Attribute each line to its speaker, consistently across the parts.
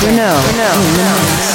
Speaker 1: Danny Bruno in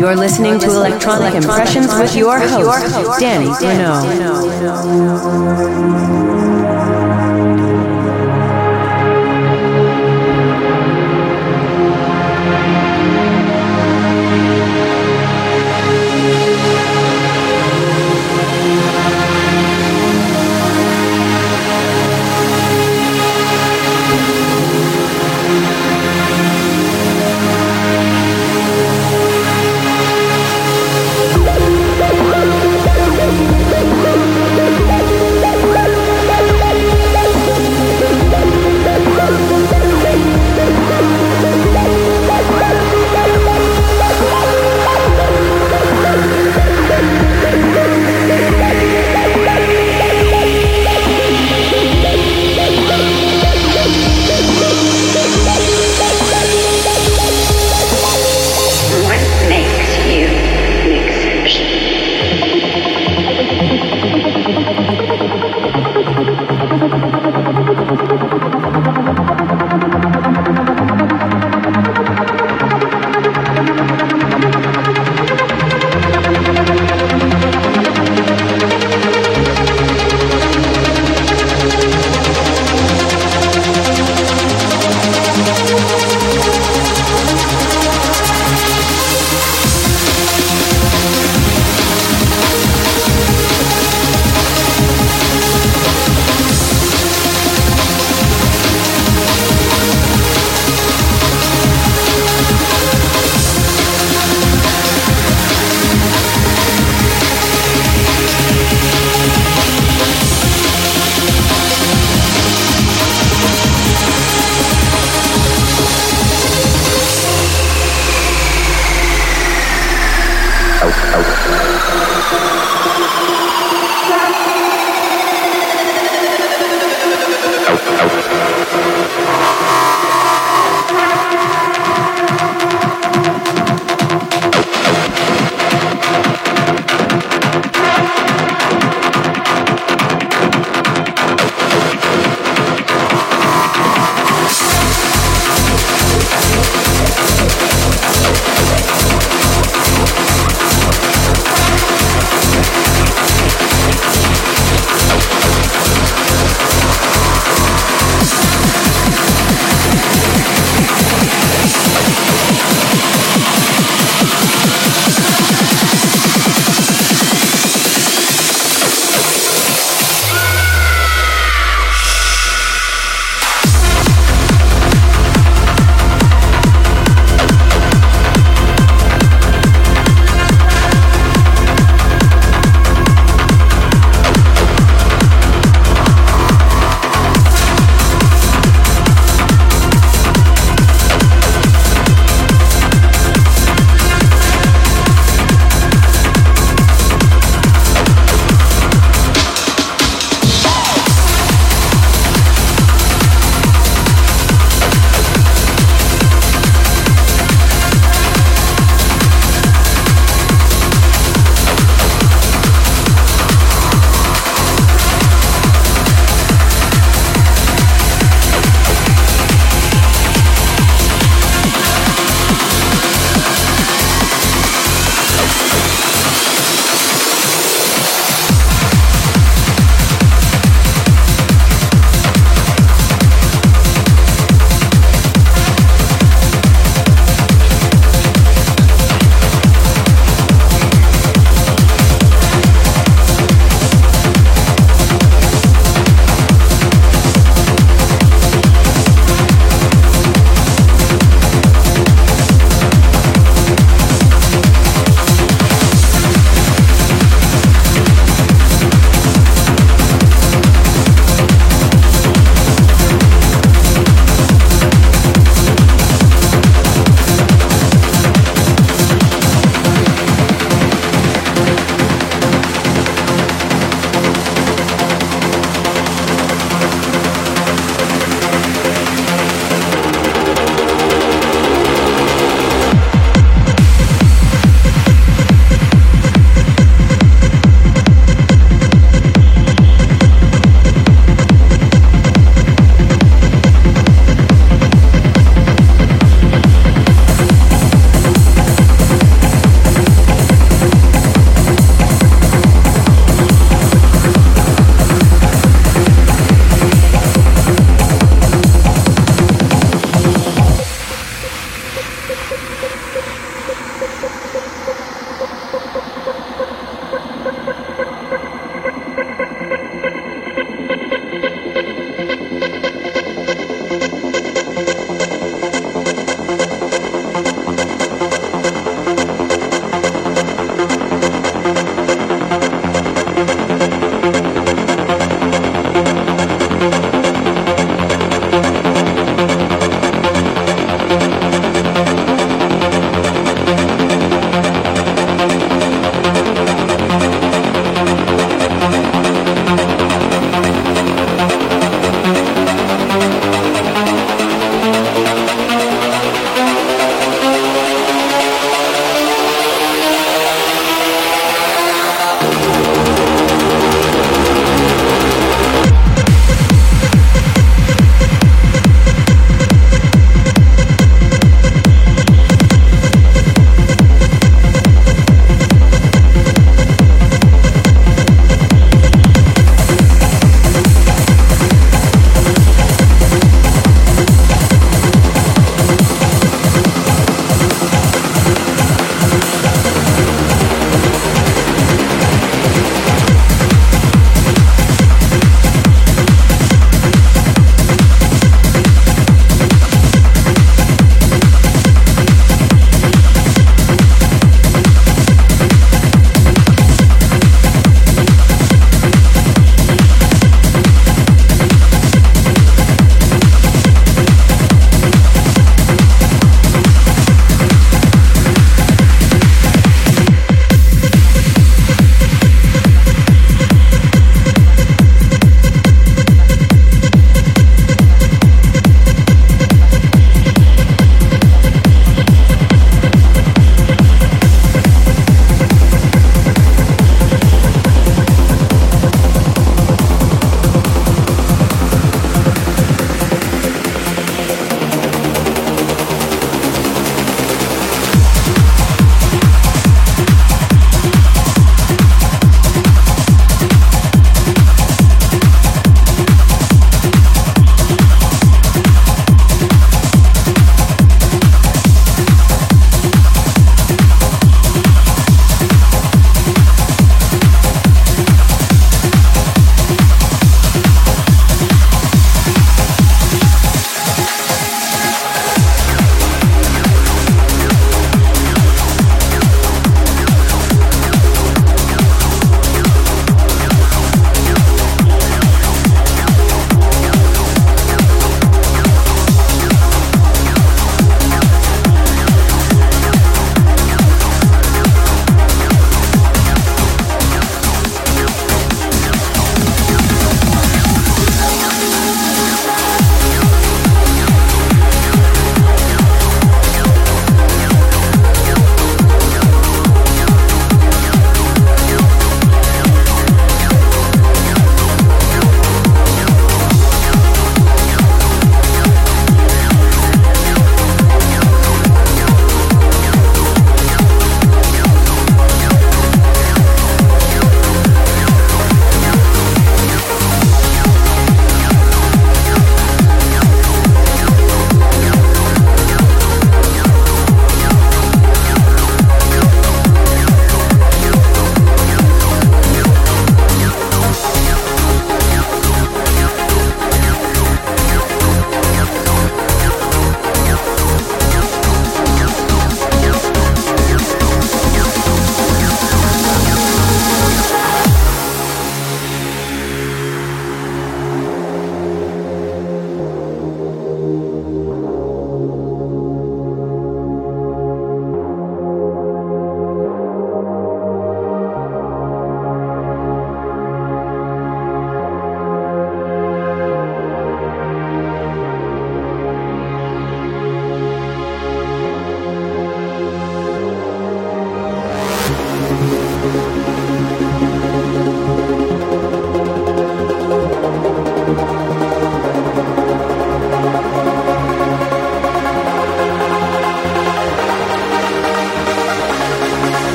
Speaker 1: You're listening to Electronic Impressions with your host, Danny Grunow.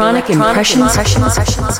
Speaker 1: Electronic, impressions.
Speaker 2: You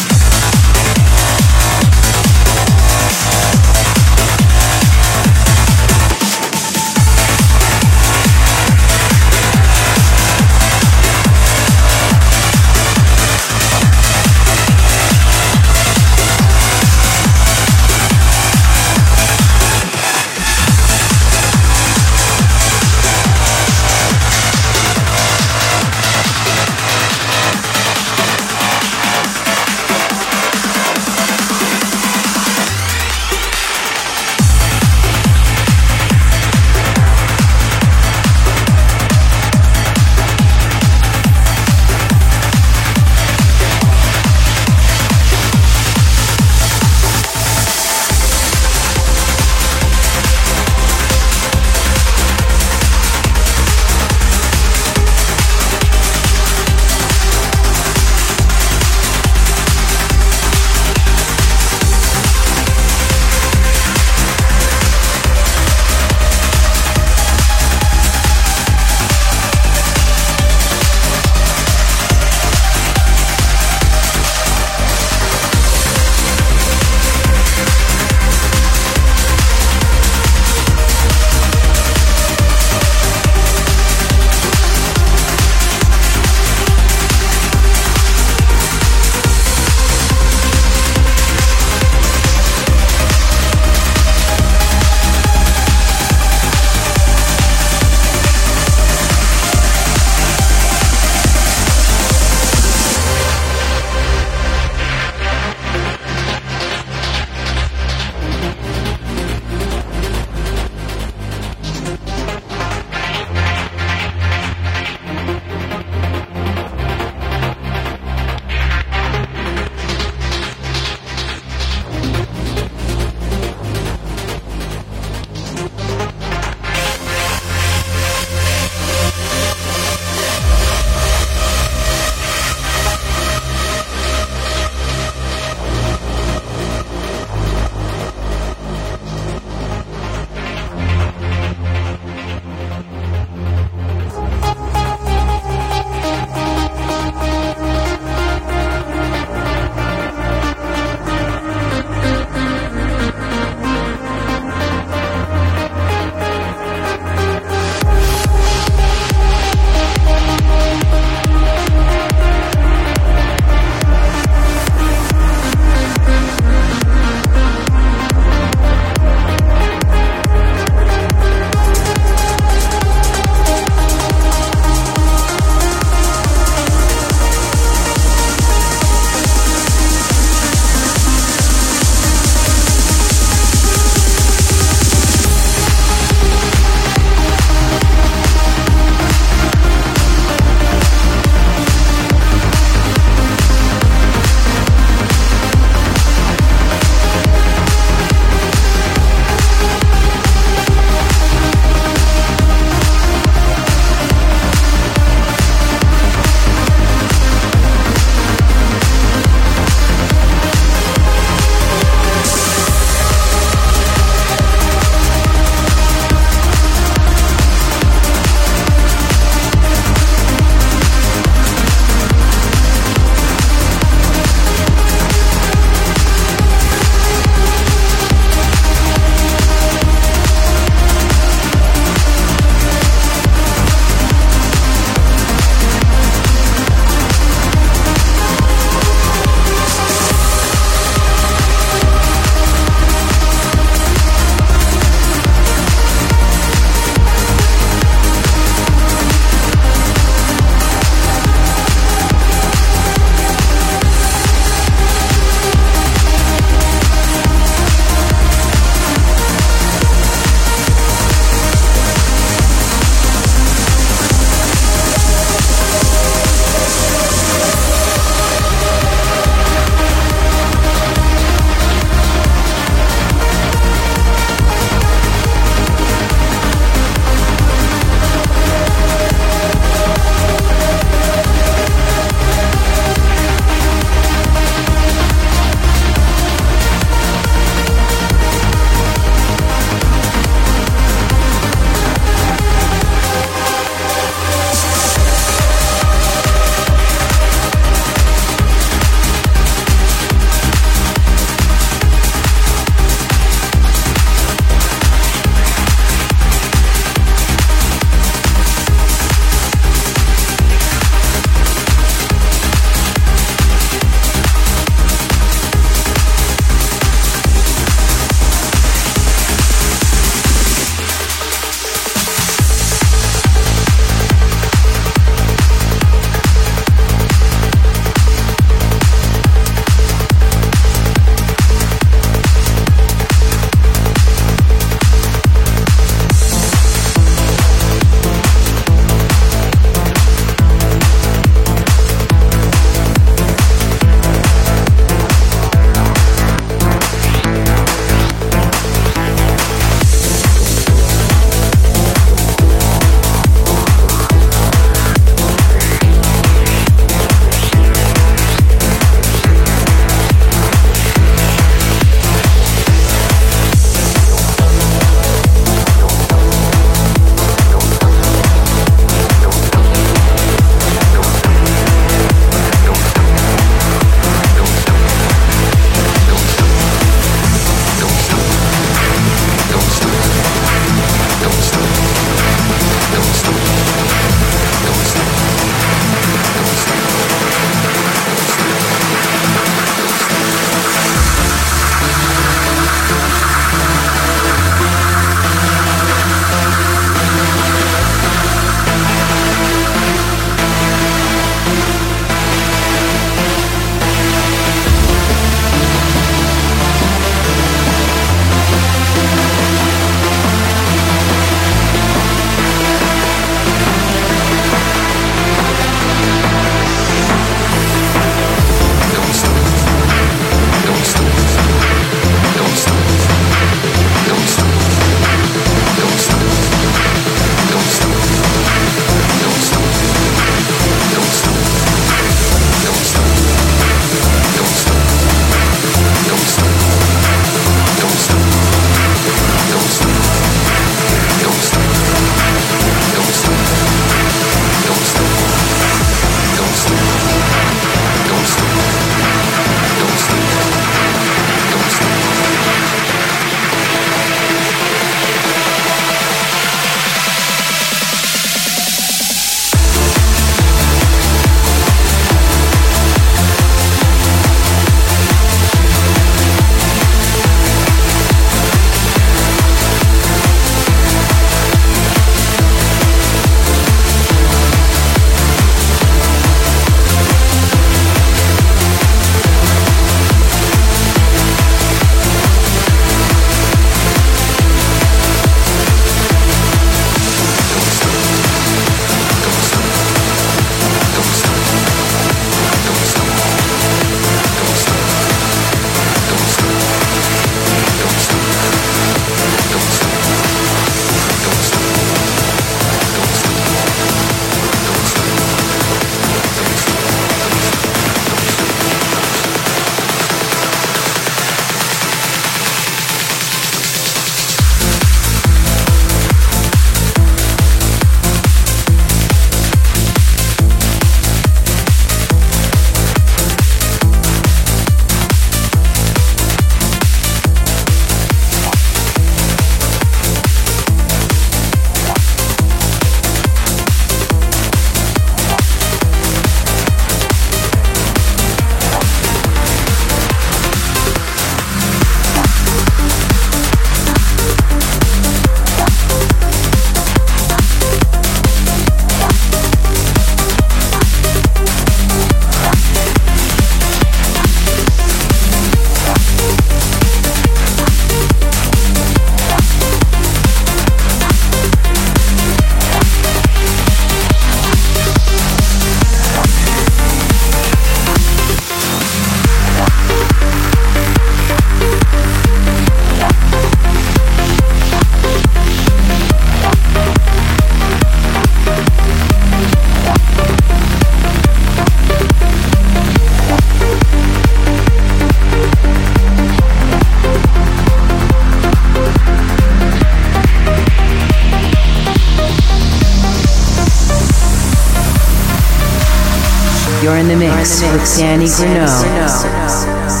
Speaker 1: mix with Danny Grunow.